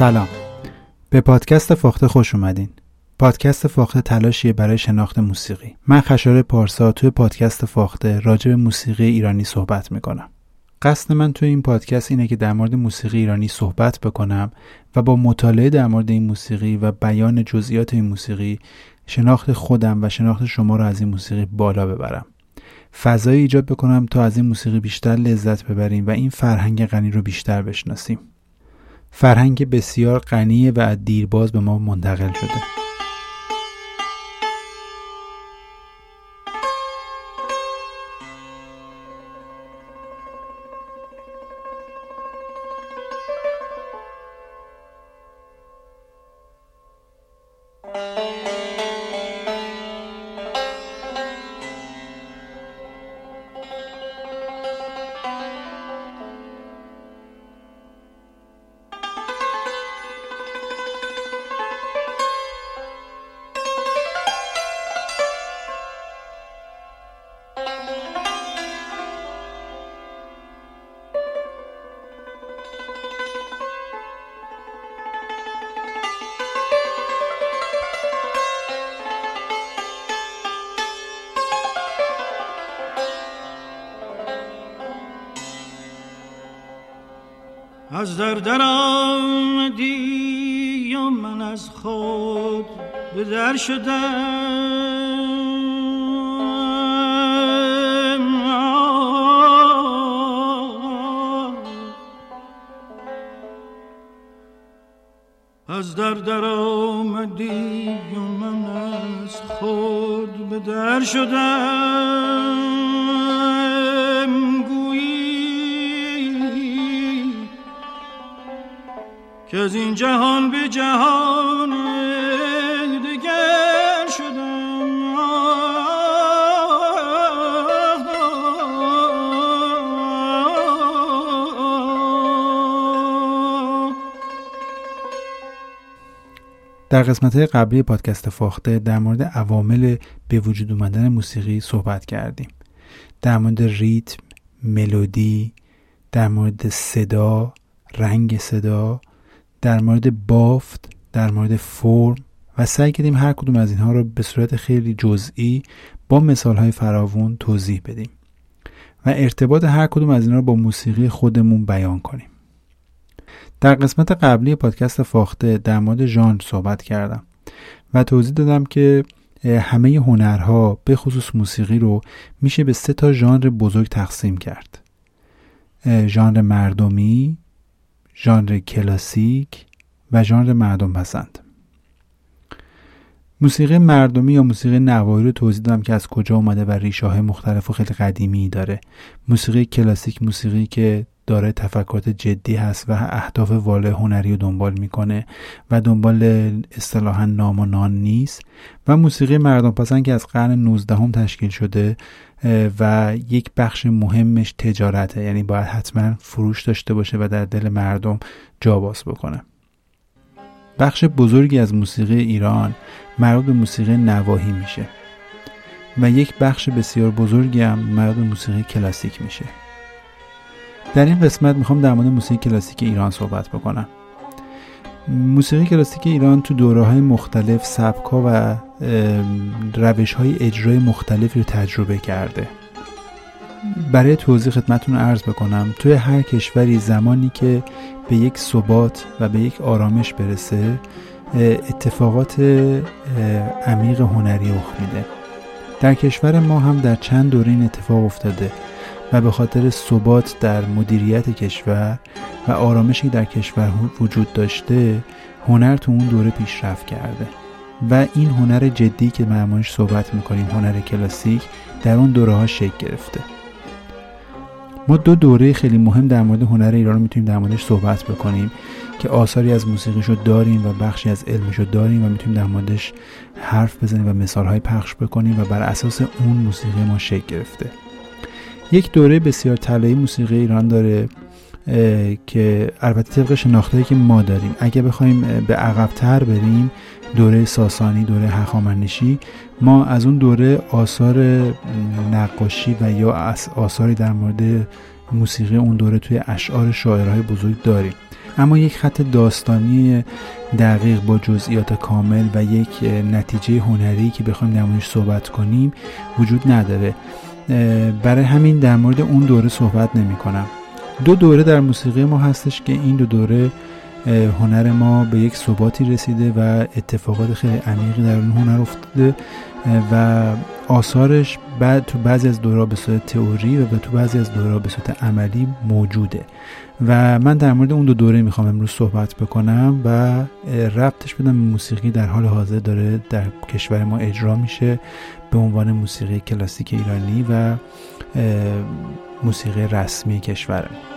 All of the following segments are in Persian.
سلام. به پادکست فاخته خوش اومدین. پادکست فاخته تلاشیه برای شناخت موسیقی. من خشار پارسا توی پادکست فاخته راجع به موسیقی ایرانی صحبت می‌کنم. قصد من توی این پادکست اینه که در مورد موسیقی ایرانی صحبت بکنم و با مطالعه در مورد این موسیقی و بیان جزئیات این موسیقی شناخت خودم و شناخت شما رو از این موسیقی بالا ببرم. فضایی ایجاد بکنم تا از این موسیقی بیشتر لذت ببریم و این فرهنگ غنی رو بیشتر بشناسیم. فرهنگ بسیار غنی و دیرباز به ما منتقل شده. از در در آمدی یا من از خود به در شدم از در در آمدی و من از خود به در شدم؟ از این جهان به جهان دگر شدم. در قسمت قبلی پادکست فاخته در مورد عوامل به وجود اومدن موسیقی صحبت کردیم. در مورد ریتم، ملودی، در مورد صدا، رنگ صدا، در مورد بافت، در مورد فرم و سعی کردیم هر کدوم از اینها رو به صورت خیلی جزئی با مثالهای فراوون توضیح بدیم و ارتباط هر کدوم از اینها رو با موسیقی خودمون بیان کنیم. در قسمت قبلی پادکست فاخته در مورد ژانر صحبت کردم و توضیح دادم که همه هنرها به خصوص موسیقی رو میشه به سه تا ژانر بزرگ تقسیم کرد. ژانر مردمی ژانر کلاسیک و ژانر مردم پسند. موسیقی مردمی یا موسیقی نوایی رو توضیح دادم که از کجا اومده و ریشه های مختلف و خیلی قدیمی داره. موسیقی کلاسیک موسیقی که داره تفکرات جدی هست و اهداف واله هنری رو دنبال می‌کنه و دنبال اصطلاحا نام و نان نیست و موسیقی مردم پسند که از قرن 19 هم تشکیل شده و یک بخش مهمش تجارته. یعنی باید حتما فروش داشته باشه و در دل مردم جا باز بکنه. بخش بزرگی از موسیقی ایران مربوط به موسیقی نواحی میشه و یک بخش بسیار بزرگی هم مربوط به موسیقی کلاسیک میشه. در این قسمت می‌خوام در مورد موسیقی کلاسیک ایران صحبت بکنم. موسیقی کلاسیک ایران تو دوره های مختلف سبک ها و روش های اجرای مختلفی رو تجربه کرده. برای توضیح خدمتون عرض بکنم توی هر کشوری زمانی که به یک ثبات و به یک آرامش برسه اتفاقات عمیق هنری رخ میده. در کشور ما هم در چند دوره این اتفاق افتاده. و به خاطر ثبات در مدیریت کشور و آرامشی در کشور وجود داشته هنر تو اون دوره پیشرفت کرده. و این هنر جدی که معمولش صحبت می‌کنیم هنر کلاسیک در اون دوره ها شکل گرفته. ما دو دوره خیلی مهم در مورد هنر ایران رو می‌تونیم در موردش صحبت بکنیم که آثاری از موسیقیشو داریم و بخشی از علمشو داریم و می‌تونیم در موردش حرف بزنیم و مثالهای پخش بکنیم و بر اساس اون موسیقی ما شکل گرفته. یک دوره بسیار طلایی موسیقی ایران داره که البته طبق شناختهایی که ما داریم. اگه بخوایم به عقبتر بریم دوره ساسانی دوره هخامنشی ما از اون دوره آثار نقاشی و یا آثاری در مورد موسیقی اون دوره توی اشعار شاعرهای بزرگ داریم. اما یک خط داستانی دقیق با جزئیات کامل و یک نتیجه هنری که بخوایم موردش صحبت کنیم وجود نداره. برای همین در مورد اون دوره صحبت نمی کنم دو دوره در موسیقی ما هستش که این دو دوره هنر ما به یک ثباتی رسیده و اتفاقات خیلی عمیقی در اون هنر افتاده و آثارش بعد تو بعضی از دورا به صورت تئوری و تو بعضی از دورا به صورت عملی موجوده. و من در مورد اون دو دوره می‌خوام امروز صحبت بکنم و ربطش بدم موسیقی در حال حاضر داره در کشور ما اجرا میشه به عنوان موسیقی کلاسیک ایرانی و موسیقی رسمی کشورمون.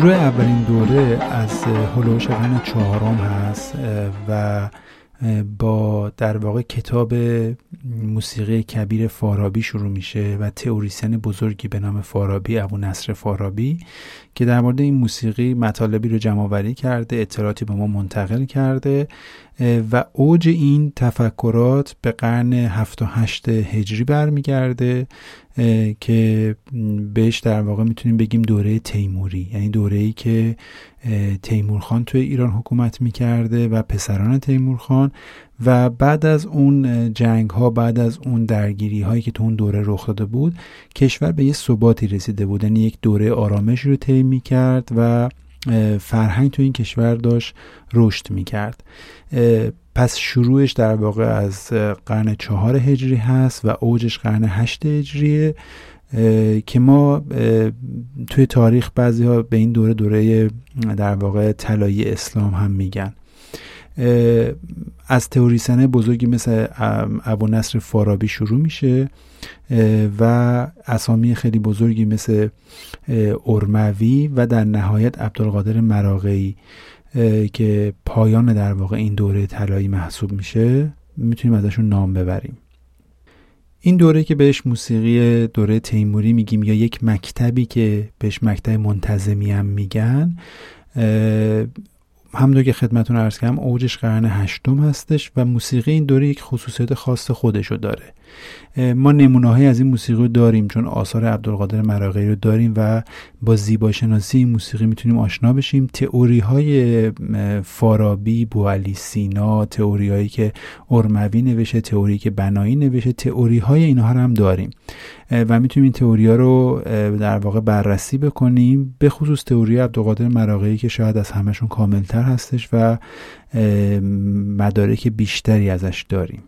شروع اولین دوره از هلوش قرن چهارم هست و با در واقع کتاب موسیقی کبیر فارابی شروع میشه و تئوریسین بزرگی به نام فارابی ابو نصر فارابی که در مورد این موسیقی مطالبی رو جمع کرده اطلاعاتی به ما منتقل کرده و اوج این تفکرات به قرن هفت و هشت هجری برمیگرده که بهش در واقع می‌تونیم بگیم دوره تیموری. یعنی دوره ای که تیمورخان توی ایران حکومت می‌کرده و پسران تیمورخان و بعد از اون جنگ ها بعد از اون درگیری هایی که تو اون دوره رخ داده بود کشور به یه ثباتی رسیده بود. یعنی یک دوره آرامش رو طی می‌کرد و فرهنگ تو این کشور داشت رشد می‌کرد. پس شروعش در واقع از قرن چهار هجری هست و اوجش قرن هشت هجریه که ما توی تاریخ بعضی ها به این دوره دوره در واقع طلایی اسلام هم میگن. از تئوریسنه بزرگی مثل ابو نصر فارابی شروع میشه و اسامی خیلی بزرگی مثل ارموی و در نهایت عبدالقادر مراغی که پایان در واقع این دوره طلایی محسوب میشه. می‌تونیم ازشون نام ببریم. این دوره که بهش موسیقی دوره تیموری میگیم یا یک مکتبی که بهش مکتب منتظمی هم میگن همونطور که خدمتون ارز کردم اوجش قرن هشتم هستش و موسیقی این دوره یک خصوصیت خاص خودشو داره. ما نمونه از این موسیقی رو داریم چون آثار عبدالقادر مراغی رو داریم و با زیبا شناسی این موسیقی می‌تونیم آشنا بشیم. تئوری های فارابی بوالی سینا تئوری هایی که ارموی نوشته تئوری که بنایی نوشته تئوری های اینها رو هم داریم. و می‌تونیم این تئوری ها رو در واقع بررسی بکنیم به خصوص تئوری عبدالقادر مراغی که شاید از همشون کاملتر هستش و مدارک بیشتری ازش داریم.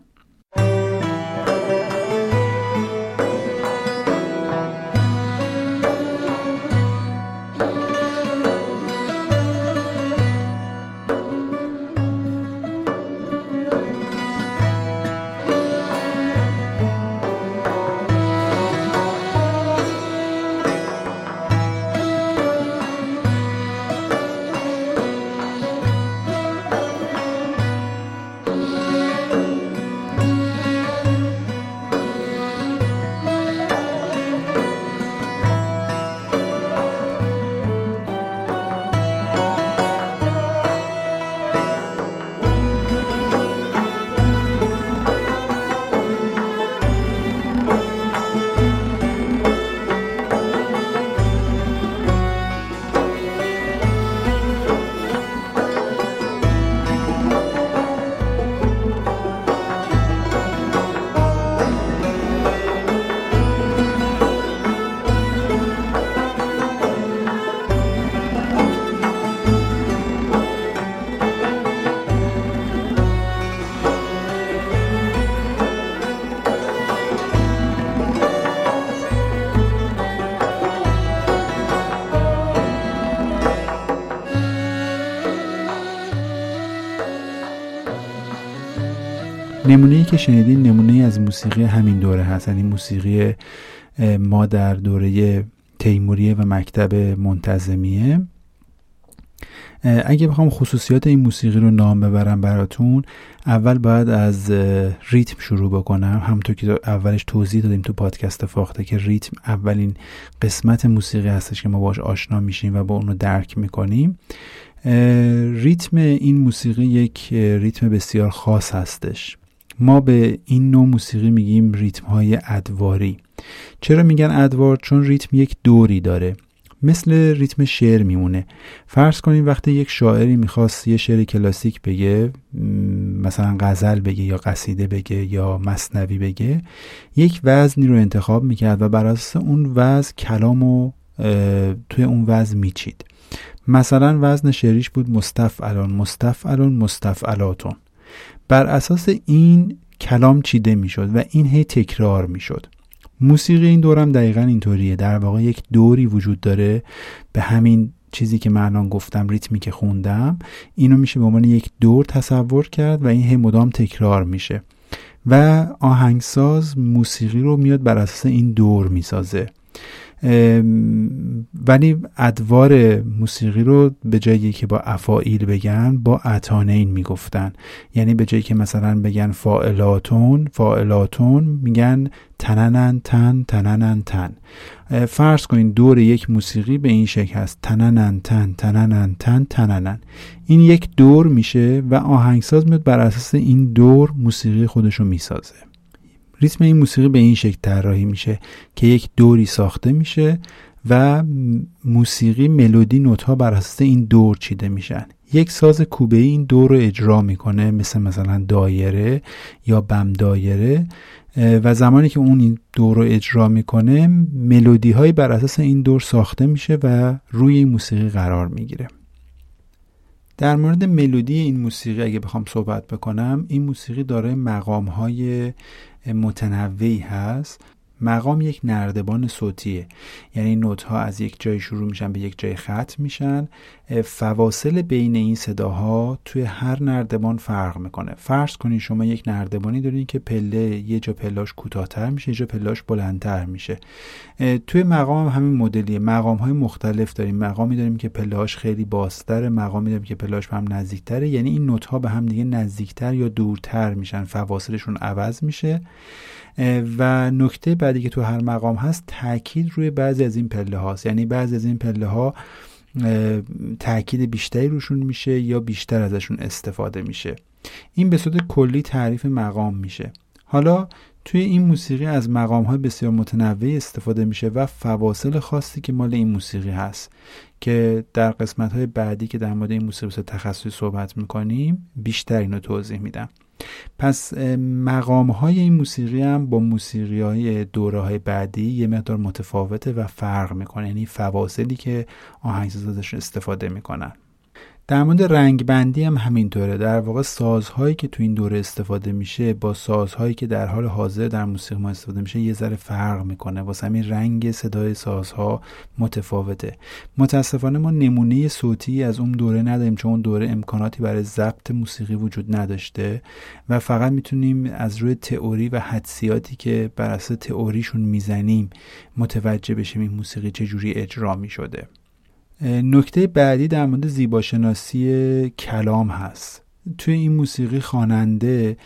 نمونه که شنیدین نمونه از موسیقی همین دوره هست. یعنی موسیقی ما در دوره تیموریه و مکتب منتظمیه. اگه بخوام خصوصیات این موسیقی رو نام ببرم براتون اول باید از ریتم شروع بکنم. همونطور که اولش توضیح دادیم تو پادکست فاخته که ریتم اولین قسمت موسیقی هستش که ما باش آشنا میشیم و با اون رو درک می‌کنیم. ریتم این موسیقی یک ریتم بسیار خاص هستش. ما به این نوع موسیقی میگیم ریتم های ادواری. چرا میگن ادوار؟ چون ریتم یک دوری داره. مثل ریتم شعر میمونه. فرض کنیم وقتی یک شاعری می‌خواست یه شعر کلاسیک بگه مثلا غزل بگه یا قصیده بگه یا مصنوی بگه یک وزنی رو انتخاب می‌کرد و بر اساس اون وزن کلام رو توی اون وزن میچید. مثلا وزن شعریش بود مستفعلان مستفعلان مستفعلاتون. بر اساس این کلام چیده می‌شد و این هی تکرار می‌شد. موسیقی این دورم دقیقا اینطوریه. در واقع یک دوری وجود داره به همین چیزی که من الان گفتم ریتمی که خوندم. اینو میشه به عنوان یک دور تصور کرد و این هی مدام تکرار میشه. و آهنگساز موسیقی رو میاد بر اساس این دور می‌سازه. ولی ادوار موسیقی رو به جایی که با افائیل بگن با اتانین می‌گفتن. یعنی به جایی که مثلا بگن فائلاتون فائلاتون میگن تننن تن تننن تن. فرض کنین دور یک موسیقی به این شکل هست. تننن تن تننن تن تننن. این یک دور میشه و آهنگساز میاد بر اساس این دور موسیقی خودشو می‌سازه. ریتم این موسیقی به این شکل طراحی میشه که یک دوری ساخته میشه و موسیقی ملودی نوت ها بر اساس این دور چیده میشن. یک ساز کوبه این دور رو اجرا می‌کنه مثل مثلا دایره یا بم دایره و زمانی که اون این دور رو اجرا می‌کنه ملودی های بر اساس این دور ساخته میشه و روی موسیقی قرار می‌گیره. در مورد ملودی این موسیقی اگه بخوام صحبت بکنم این موسیقی داره مقام های متنوعی هست. مقام یک نردبان صوتیه. یعنی نوت ها از یک جای شروع میشن به یک جای ختم میشن. فواصل بین این صداها توی هر نردبان فرق می‌کنه. فرض کنید شما یک نردبانی دارین که پله یه جا پلاش کوتاهتر میشه یه جا پلاش بلندتر میشه. توی مقام هم همین مدلیه. مقام های مختلف داریم. مقامی داریم که پلاش خیلی باستره مقامی داریم که پلاش به هم نزدیکتره. یعنی این نوت ها به هم دیگه نزدیکتر یا دورتر میشن. فواصلشون عوض میشه. و نکته بعدی که تو هر مقام هست تاکید روی بعضی از این پله هاست یعنی بعضی از این پله ها تاکید بیشتری روشون میشه یا بیشتر ازشون استفاده میشه. این به صورت کلی تعریف مقام میشه. حالا توی این موسیقی از مقام های بسیار متنوعی استفاده میشه و فواصل خاصی که مال این موسیقی هست. که در قسمت های بعدی که در مورد این موسیقی تخصصی صحبت می‌کنیم بیشتر اینو توضیح میدم. پس مقام های این موسیقی هم با موسیقی های دوره های بعدی یه مقدار متفاوته و فرق می‌کنه. یعنی فواصلی که آهنگساز استفاده می‌کنن. در مورد رنگ بندی هم همینطوره. در واقع سازهایی که تو این دوره استفاده میشه با سازهایی که در حال حاضر در موسیقی ما استفاده میشه یه ذره فرق می‌کنه. واسه همین رنگ صدای سازها متفاوته. متاسفانه ما نمونه صوتی از اون دوره نداریم چون اون دوره امکاناتی برای ضبط موسیقی وجود نداشته و فقط می‌تونیم از روی تئوری و حدسیاتی که بر اساس تئوریشون می‌زنیم متوجه بشیم این موسیقی چجوری اجرا می‌شده. نکته بعدی در مورد زیباشناسی کلام هست. توی این موسیقی خواننده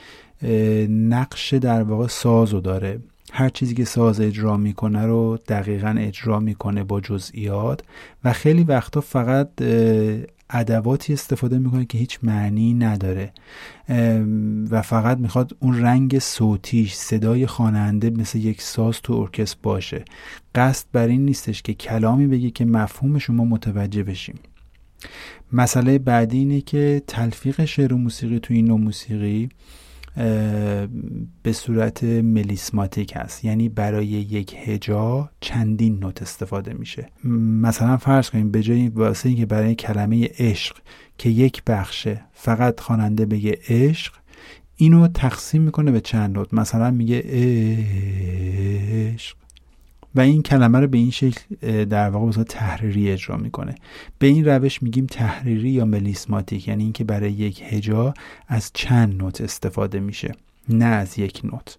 نقش در واقع سازو داره. هر چیزی که ساز اجرا می‌کنه رو دقیقا اجرا می‌کنه با جزئیات و خیلی وقتا فقط ادواتی استفاده می‌کنه که هیچ معنی نداره. و فقط می‌خواد اون رنگ صوتیش صدای خواننده مثل یک ساز تو ارکستر باشه. قصد بر این نیستش که کلامی بگه که مفهوم شما متوجه بشیم. مسئله بعدی اینه که تلفیق شعر و موسیقی تو این نوع موسیقی به صورت ملیسماتیک هست. یعنی برای یک هجا چندین نوت استفاده میشه. مثلا فرض کنیم به جای واسه اینکه برای کلمه عشق که یک بخشه فقط خواننده بگه عشق اینو تقسیم می‌کنه به چند نوت. مثلا میگه عشق. و این کلمه رو به این شکل در واقع بسیار تحریری اجرا می‌کنه. به این روش میگیم تحریری یا ملیسماتیک یعنی اینکه برای یک هجا از چند نوت استفاده میشه. نه از یک نوت.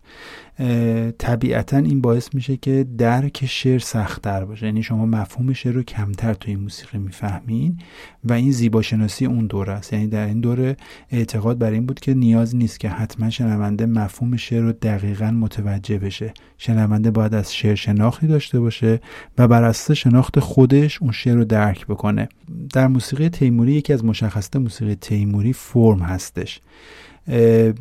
طبیعتا این باعث میشه که درک شعر سختتر باشه. یعنی شما مفهوم شعر رو کمتر توی موسیقی می‌فهمین و این زیباشناسی اون دوره است. یعنی در این دوره اعتقاد بر این بود که نیاز نیست که حتما شنونده مفهوم شعر رو دقیقا متوجه بشه. شنونده باید از شعر شناختی داشته باشه و بر اساس شناخت خودش اون شعر رو درک بکنه. در موسیقی تیموری یکی از مشخصات موسیقی تیموری فرم هستش.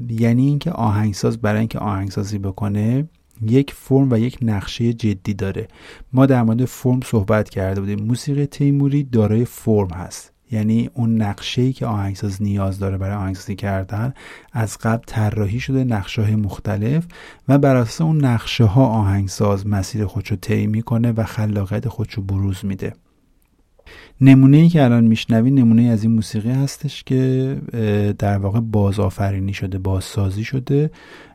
یعنی اینکه آهنگساز برای اینکه آهنگسازی بکنه یک فرم و یک نقشه جدی داره. ما در مورد فرم صحبت کرده بودیم. موسیقی تیموری دارای فرم هست. یعنی اون نقشه ای که آهنگساز نیاز داره برای آهنگسازی کردن از قبل طراحی شده نقشه های مختلف و بر اساس اون نقشه ها آهنگساز مسیر خودشو طی می‌کنه و خلاقیت خودشو بروز میده. نمونه ای که الان میشنوی نمونه از این موسیقی هستش که در واقع بازآفرینی شده بازسازی شده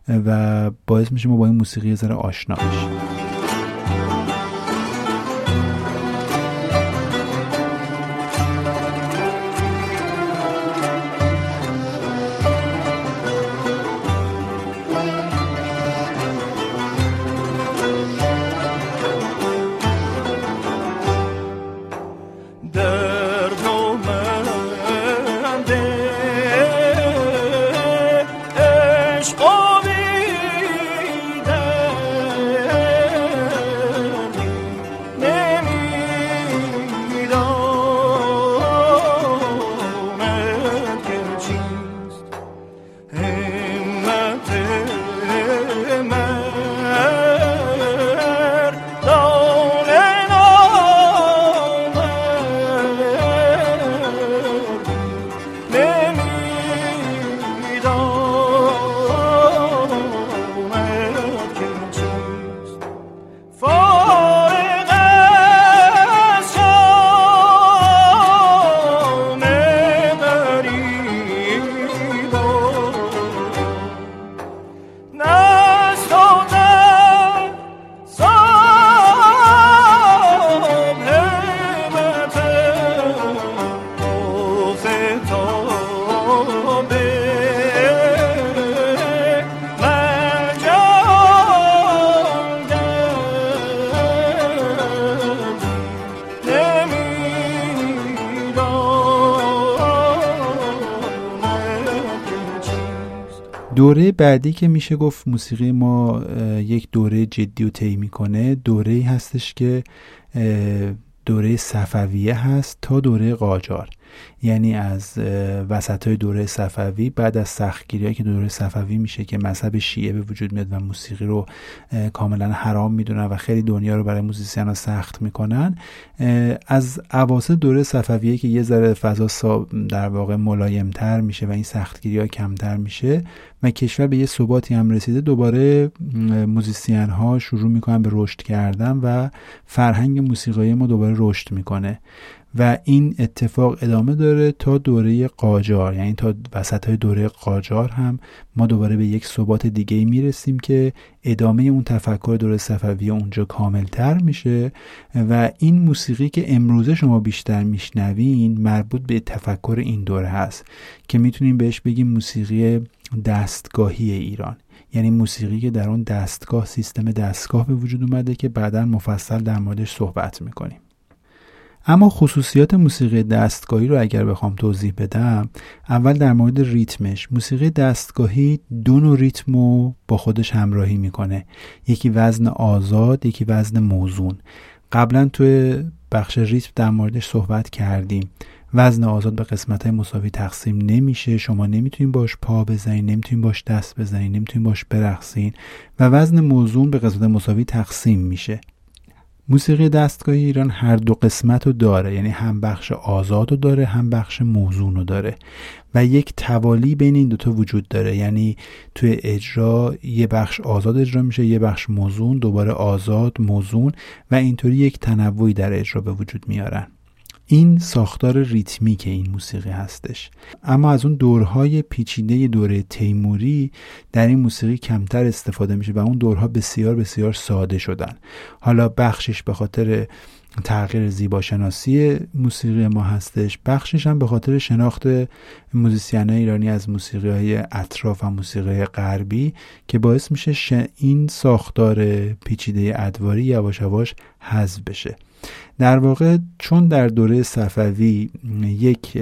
و باعث میشه ما با این موسیقی ذره آشنا بشیم. دوره بعدی که میشه گفت موسیقی ما یک دوره جدی و طی می‌کنه دوره هستش که دوره صفویه هست تا دوره قاجار. یعنی از وسط های دوره صفوی بعد از سختگیری که دوره صفوی میشه که مذهب شیعه به وجود میاد و موسیقی رو کاملا حرام می‌دونن و خیلی دنیا رو برای موسیسین ها سخت می‌کنن. از عواسط دوره صفویه که یه ذره فضا در واقع ملایمتر میشه و این سختگیری ها کمتر میشه و کشور به یه ثباتی هم رسیده دوباره موزیسین ها شروع می‌کنن به رشد کردن و فرهنگ موسیقی ما دوباره رشد می‌کنه. و این اتفاق ادامه داره تا دوره قاجار. یعنی تا وسط های دوره قاجار هم ما دوباره به یک ثبات دیگه می‌رسیم که ادامه اون تفکر دوره صفویه اونجا کاملتر میشه و این موسیقی که امروزه شما بیشتر میشنوین مربوط به تفکر این دوره هست که می‌تونیم بهش بگیم موسیقی دستگاهی ایران. یعنی موسیقی که در اون دستگاه سیستم دستگاه به وجود اومده که بعدا مفصل در موردش صحبت می‌کنیم. اما خصوصیات موسیقی دستگاهی رو اگر بخوام توضیح بدم اول در مورد ریتمش. موسیقی دستگاهی دو نوع ریتم رو با خودش همراهی می‌کنه. یکی وزن آزاد یکی وزن موزون. قبلا توی بخش ریتم در موردش صحبت کردیم. وزن آزاد به قسمت های مساوی تقسیم نمیشه. شما نمی‌تونین باش پا بزنین نمی‌تونین باش دست بزنین نمی‌تونین باش برقصین و وزن موزون به قسمت مساوی تقسیم میشه. موسیقی دستگاهی ایران هر دو قسمت رو داره. یعنی هم بخش آزاد رو داره هم بخش موزون رو داره. و یک توالی بین این دوتا وجود داره. یعنی توی اجرا یه بخش آزاد اجرا میشه یه بخش موزون دوباره آزاد موزون و اینطوری یک تنوعی در اجرا به وجود میارن. این ساختار ریتمیک این موسیقی هستش. اما از اون دورهای پیچیده دوره تیموری در این موسیقی کمتر استفاده میشه و اون دورها بسیار بسیار ساده شدن. حالا بخشش به خاطر تغییر زیباشناسی موسیقی ما هستش بخشش هم به خاطر شناخت موزیسین ایرانی از موسیقی های اطراف و موسیقی غربی که باعث میشه این ساختار پیچیده ادواری یواش یواش حذف بشه. در واقع چون در دوره صفوی یک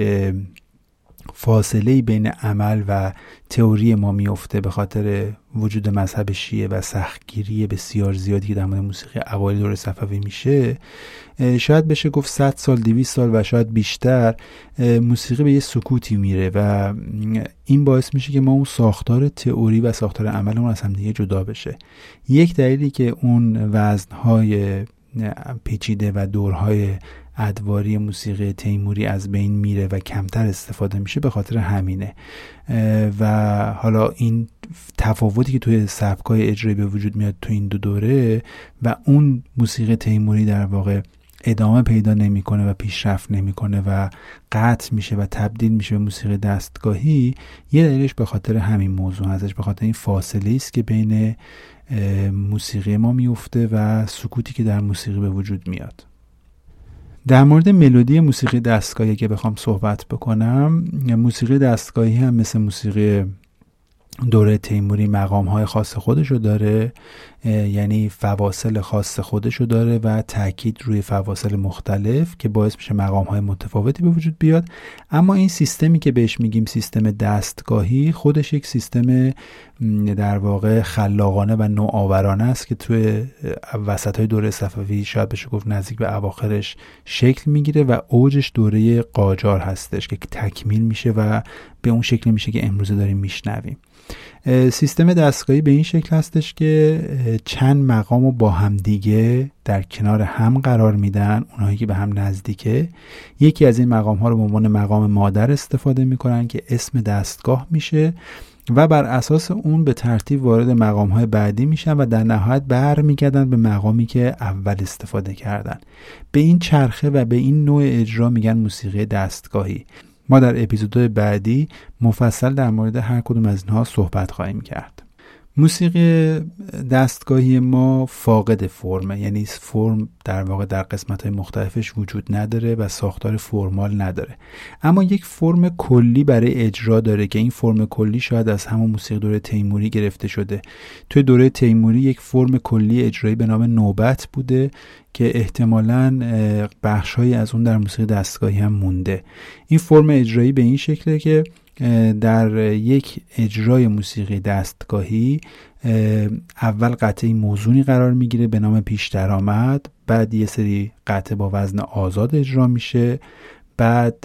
فاصله بین عمل و تئوری ما میفته به خاطر وجود مذهب شیعه و سختگیری بسیار زیادی که در مورد موسیقی اوایل دور صفوی میشه شاید بشه گفت 100 سال 200 سال و شاید بیشتر موسیقی به یه سکوتی میره و این باعث میشه که ما اون ساختار تئوری و ساختار عملمون از هم دیگه جدا بشه. یک دلیلی که اون وزنهای پیچیده و دورهای ادواری موسیقی تیموری از بین میره و کمتر استفاده میشه به خاطر همینه. و حالا این تفاوتی که توی سبکای اجرایی به وجود میاد تو این دو دوره و اون موسیقی تیموری در واقع ادامه پیدا نمی‌کنه و پیشرفت نمی‌کنه و قطع میشه و تبدیل میشه به موسیقی دستگاهی یه دلیلش به خاطر همین موضوع هستش به خاطر این فاصله است که بین موسیقی ما میفته و سکوتی که در موسیقی به وجود میاد. در مورد ملودی موسیقی دستگاهی که بخوام صحبت بکنم موسیقی دستگاهی هم مثل موسیقی دوره تیموری مقام های خاص خودشو داره یعنی فواصل خاص خودشو داره و تاکید روی فواصل مختلف که باعث میشه مقام های متفاوتی به وجود بیاد. اما این سیستمی که بهش میگیم سیستم دستگاهی خودش یک سیستم در واقع خلاقانه و نوآورانه است که توی وسط های دوره صفوی شاید بشه گفت نزدیک به اواخرش شکل می‌گیره و اوجش دوره قاجار هستش که تکمیل میشه و به اون شکلی میشه که امروزه داریم میشنویم. سیستم دستگاهی به این شکل هستش که چند مقام رو با هم دیگه در کنار هم قرار میدن اونایی که به هم نزدیکه. یکی از این مقام ها رو به عنوان مقام مادر استفاده می‌کنن که اسم دستگاه میشه و بر اساس اون به ترتیب وارد مقام های بعدی میشن و در نهایت برمیگردن به مقامی که اول استفاده کردن. به این چرخه و به این نوع اجرا میگن موسیقی دستگاهی. ما در اپیزودهای بعدی مفصل در مورد هر کدوم از اینها صحبت خواهیم کرد. موسیقی دستگاهی ما فاقد فرمه. یعنی فرم در واقع در قسمت های مختلفش وجود نداره و ساختار فرمال نداره. اما یک فرم کلی برای اجرا داره که این فرم کلی شاید از همون موسیقی دوره تیموری گرفته شده. توی دوره تیموری یک فرم کلی اجرایی به نام نوبت بوده که احتمالا بخشهایی از اون در موسیقی دستگاهی هم مونده. این فرم اجرایی به این شکله که در یک اجرای موسیقی دستگاهی اول قطعه موزونی قرار می‌گیره به نام پیش درآمد بعد یه سری قطعه با وزن آزاد اجرا میشه بعد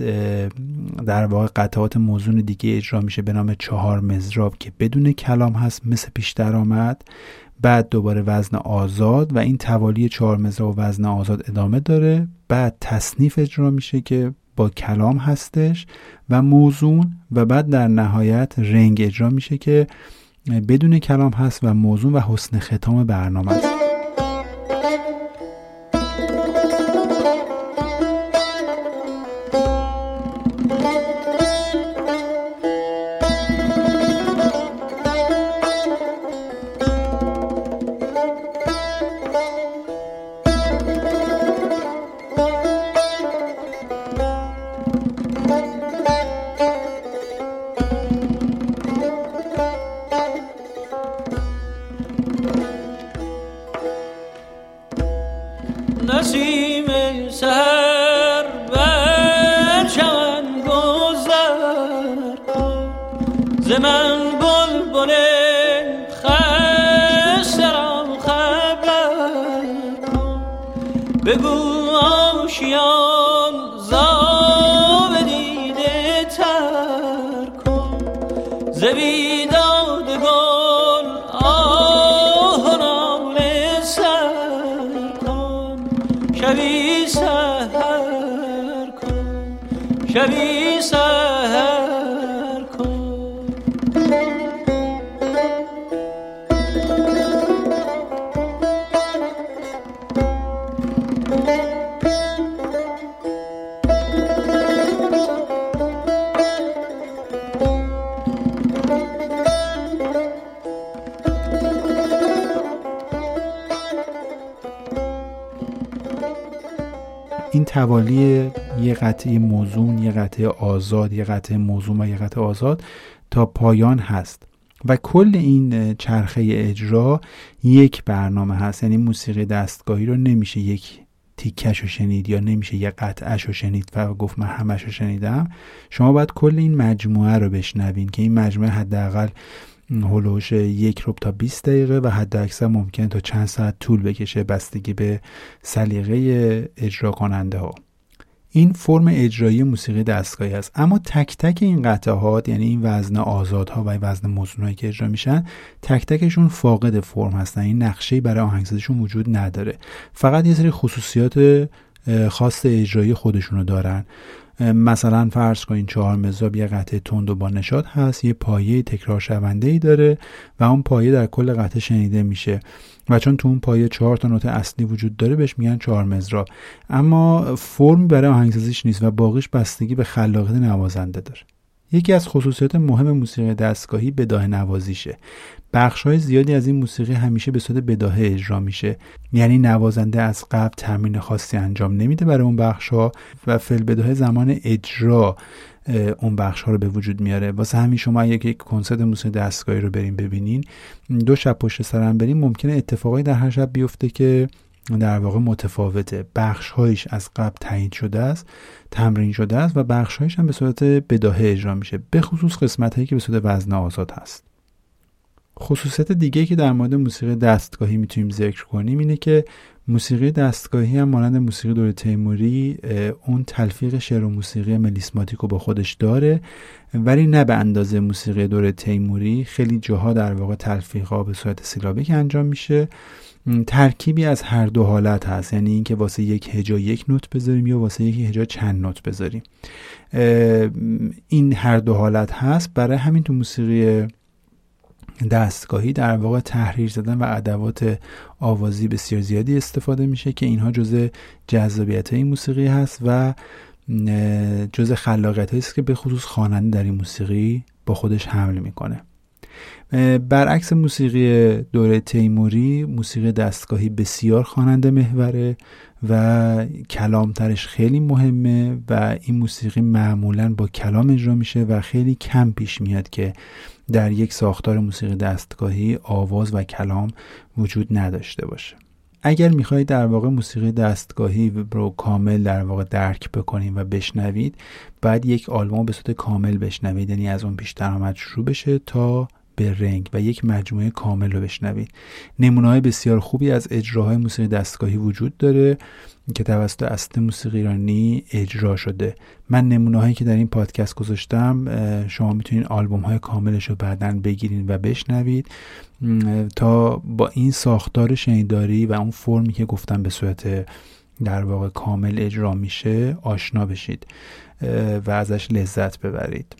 در واقع قطعات موزون دیگه اجرا میشه به نام چهار مزراب که بدون کلام هست مثل پیش درآمد. بعد دوباره وزن آزاد و این توالی چهار مزراب و وزن آزاد ادامه داره. بعد تصنیف اجرا میشه که با کلام هستش و موزون و بعد در نهایت رنگ اجرا میشه که بدون کلام هست و موزون و حسن ختام برنامه است. غبي توالی یه قطعه موزون یه قطعه آزاد یه قطعه موزون و یه قطعه آزاد تا پایان هست. و کل این چرخه اجرا یک برنامه هست. یعنی موسیقی دستگاهی رو نمیشه یک تیکش رو شنید یا نمیشه یه قطعش رو شنید. و گفت من همش رو شنیدم. شما باید کل این مجموعه رو بشنوین که این مجموعه حداقل هلوش یک روب تا 20 دقیقه و حد اکثر ممکن تا چند ساعت طول بکشه بستگی به سلیقه اجرا کننده ها. این فرم اجرایی موسیقی دستگاهی است. اما تک تک این قطعات یعنی این وزن آزادها و وزن موزونهایی که اجرا میشن تک تکشون فاقد فرم هستن. این نقشه برای آهنگسازیشون وجود نداره. فقط یه سری خصوصیات خاص اجرایی خودشونو دارن. مثلا فرض کنین چهار مزراب یه قطعه تند و با نشاد هست یه پایه تکرار شونده ای داره و اون پایه در کل قطعه شنیده میشه و چون تو اون پایه چهار تا نوت اصلی وجود داره بهش میگن چهار مزراب اما فرمی برای آهنگسازیش نیست و باقیش بستگی به خلاقیت نوازنده داره. یکی از خصوصیات مهم موسیقی دستگاهی بداه نوازیشه. بخش های زیادی از این موسیقی همیشه به صورت بداهه اجرا میشه. یعنی نوازنده از قبل تمرین خاصی انجام نمیده برای اون بخش ها و فل بداهه زمان اجرا اون بخش ها رو به وجود میاره. واسه همین شما یک یک کنسرت موسیقی دستگاهی رو بریم ببینین دو شب پشت سرم بریم ممکنه اتفاقی در هر شب بیفته که در واقع متفاوته. بخش هایش از قبل تعیین شده است تمرین شده است و بخش هایش هم به صورت بداهه اجرا میشه. به خصوص قسمت هایی که به صورت وزن آزاد هست. خصوصیت دیگه که در مورد موسیقی دستگاهی می‌تونیم ذکر کنیم اینه که موسیقی دستگاهی هم مانند موسیقی دور تیموری اون تلفیق شعر و موسیقی ملیسماتیک رو با خودش داره ولی نه به اندازه موسیقی دور تیموری. خیلی جاها در واقع تلفیق به صورت سیلابیک انجام میشه. ترکیبی از هر دو حالت هست. یعنی اینکه واسه یک هجا یک نوت بذاریم یا واسه یک هجا چند نوت بذاریم. این هر دو حالت هست. برای همین تو موسیقی دستگاهی در واقع تحریر زدن و ادوات آوازی بسیار زیادی استفاده میشه که اینها جزء جذابیت این موسیقی هست و جزء خلاقیت است که به خصوص خواننده در این موسیقی با خودش حمل می‌کنه. برعکس موسیقی دوره تیموری موسیقی دستگاهی بسیار خواننده محوره و کلامترش خیلی مهمه و این موسیقی معمولا با کلام اجرا میشه و خیلی کم پیش میاد که در یک ساختار موسیقی دستگاهی آواز و کلام وجود نداشته باشه. اگر می‌خواهید در واقع موسیقی دستگاهی رو کامل در واقع درک بکنید و بشنوید باید یک آلبوم به صورت کامل بشنوید یعنی از اون پیش درآمد شروع بشه تا به رنگ و یک مجموعه کامل رو بشنوید. نمونه های بسیار خوبی از اجراهای موسیقی دستگاهی وجود داره که توسط اصل موسیقی ایرانی اجرا شده. من نمونه هایی که در این پادکست گذاشتم شما می‌تونید آلبوم های کاملش رو بعدا بگیرید و بشنوید. تا با این ساختار شنیداری و اون فرمی که گفتم به صورت در واقع کامل اجرا میشه آشنا بشید و ازش لذت ببرید.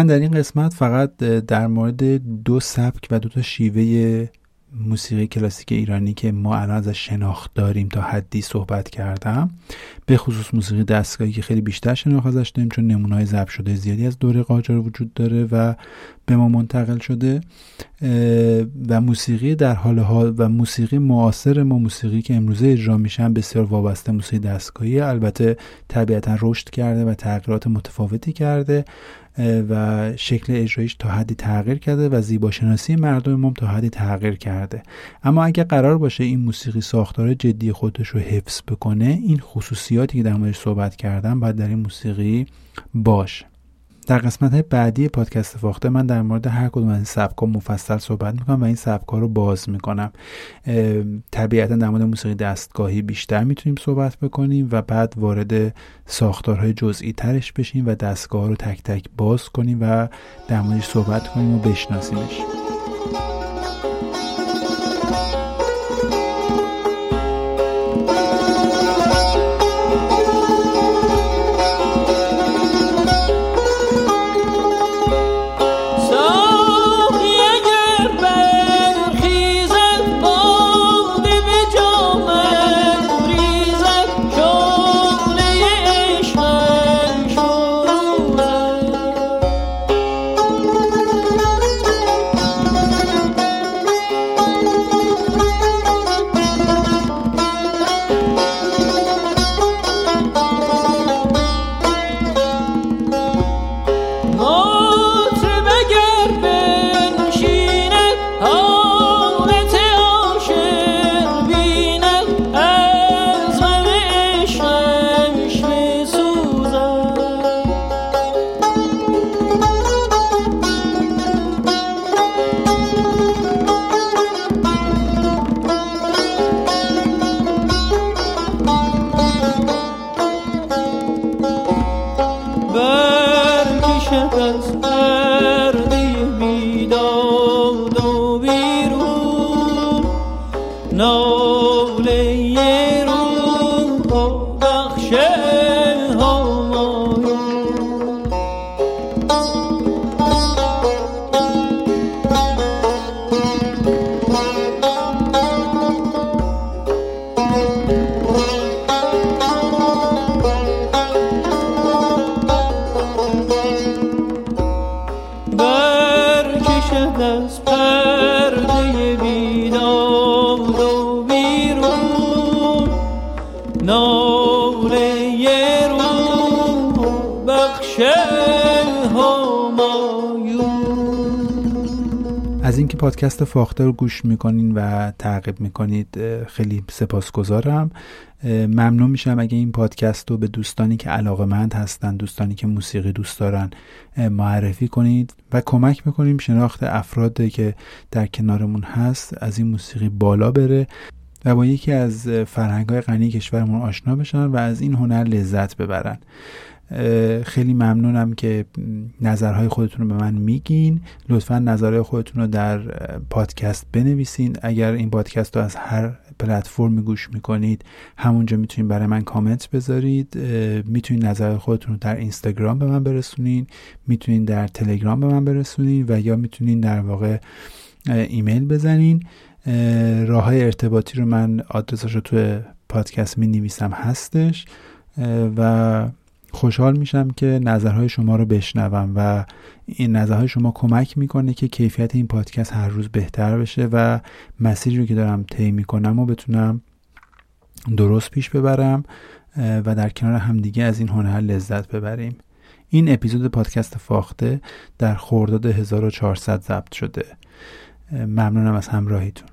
من در این قسمت فقط در مورد دو سبک و دو تا شیوه موسیقی کلاسیک ایرانی که ما الان ازش شناخت داریم تا حدی صحبت کردم به خصوص موسیقی دستگاهی که خیلی بیشتر شناخت ازش داریم چون نمونه های ضبط شده زیادی از دوره قاجار وجود داره و به ما منتقل شده و موسیقی در حال حال و موسیقی معاصر ما موسیقی که امروزه اجرا میشن بسیار وابسته موسیقی دستگاهی البته طبیعتا رشد کرده و تغییرات متفاوتی کرده. و شکل اجرایش تا حدی تغییر کرده و زیباشناسی مردم ما تا حدی تغییر کرده. اما اگر قرار باشه این موسیقی ساختار جدی خودش رو حفظ بکنه این خصوصیاتی که در موردش صحبت کردم باید در این موسیقی باشه. در قسمت بعدی پادکست فاخته من در مورد هر کدوم از این مفصل صحبت می‌کنم و این سبک رو باز می‌کنم. طبیعتا در مورد موسیقی دستگاهی بیشتر می‌تونیم صحبت بکنیم و بعد وارد ساختارهای جزئی ترش بشیم و دستگاه رو تک تک باز کنیم و در موردش صحبت کنیم و بشناسیمش. پادکست فاخته رو گوش می‌کنین و تعقیب می‌کنید خیلی سپاسگزارم. ممنون میشم اگه این پادکست رو به دوستانی که علاقه مند هستن دوستانی که موسیقی دوست دارن معرفی کنید و کمک می‌کنیم شناخت افرادی که در کنارمون هست از این موسیقی بالا بره و با یکی از فرهنگ های غنی کشورمون آشنا بشن و از این هنر لذت ببرن. خیلی ممنونم که نظرهای خودتون رو به من میگین. لطفا نظرهای خودتون رو در پادکست بنویسین. اگر این پادکست رو از هر پلتفرمی گوش می‌کنید همونجا می‌تونید برای من کامنت بذارید. می‌تونید نظر خودتون رو در اینستاگرام به من برسونین. می‌تونید در تلگرام به من برسونین و یا می‌تونید در واقع ایمیل بزنین. راه های ارتباطی رو من آدرسش رو توی پادکست می نویسم هستش و خوشحال میشم که نظرهای شما رو بشنوم و این نظرهای شما کمک می‌کنه که کیفیت این پادکست هر روز بهتر بشه و مسیری رو که دارم طی می‌کنم و بتونم درست پیش ببرم و در کنار همدیگه از این هنر لذت ببریم. این اپیزود پادکست فاخته در خورداد 1400 ضبط شده. ممنونم از همراهیتون.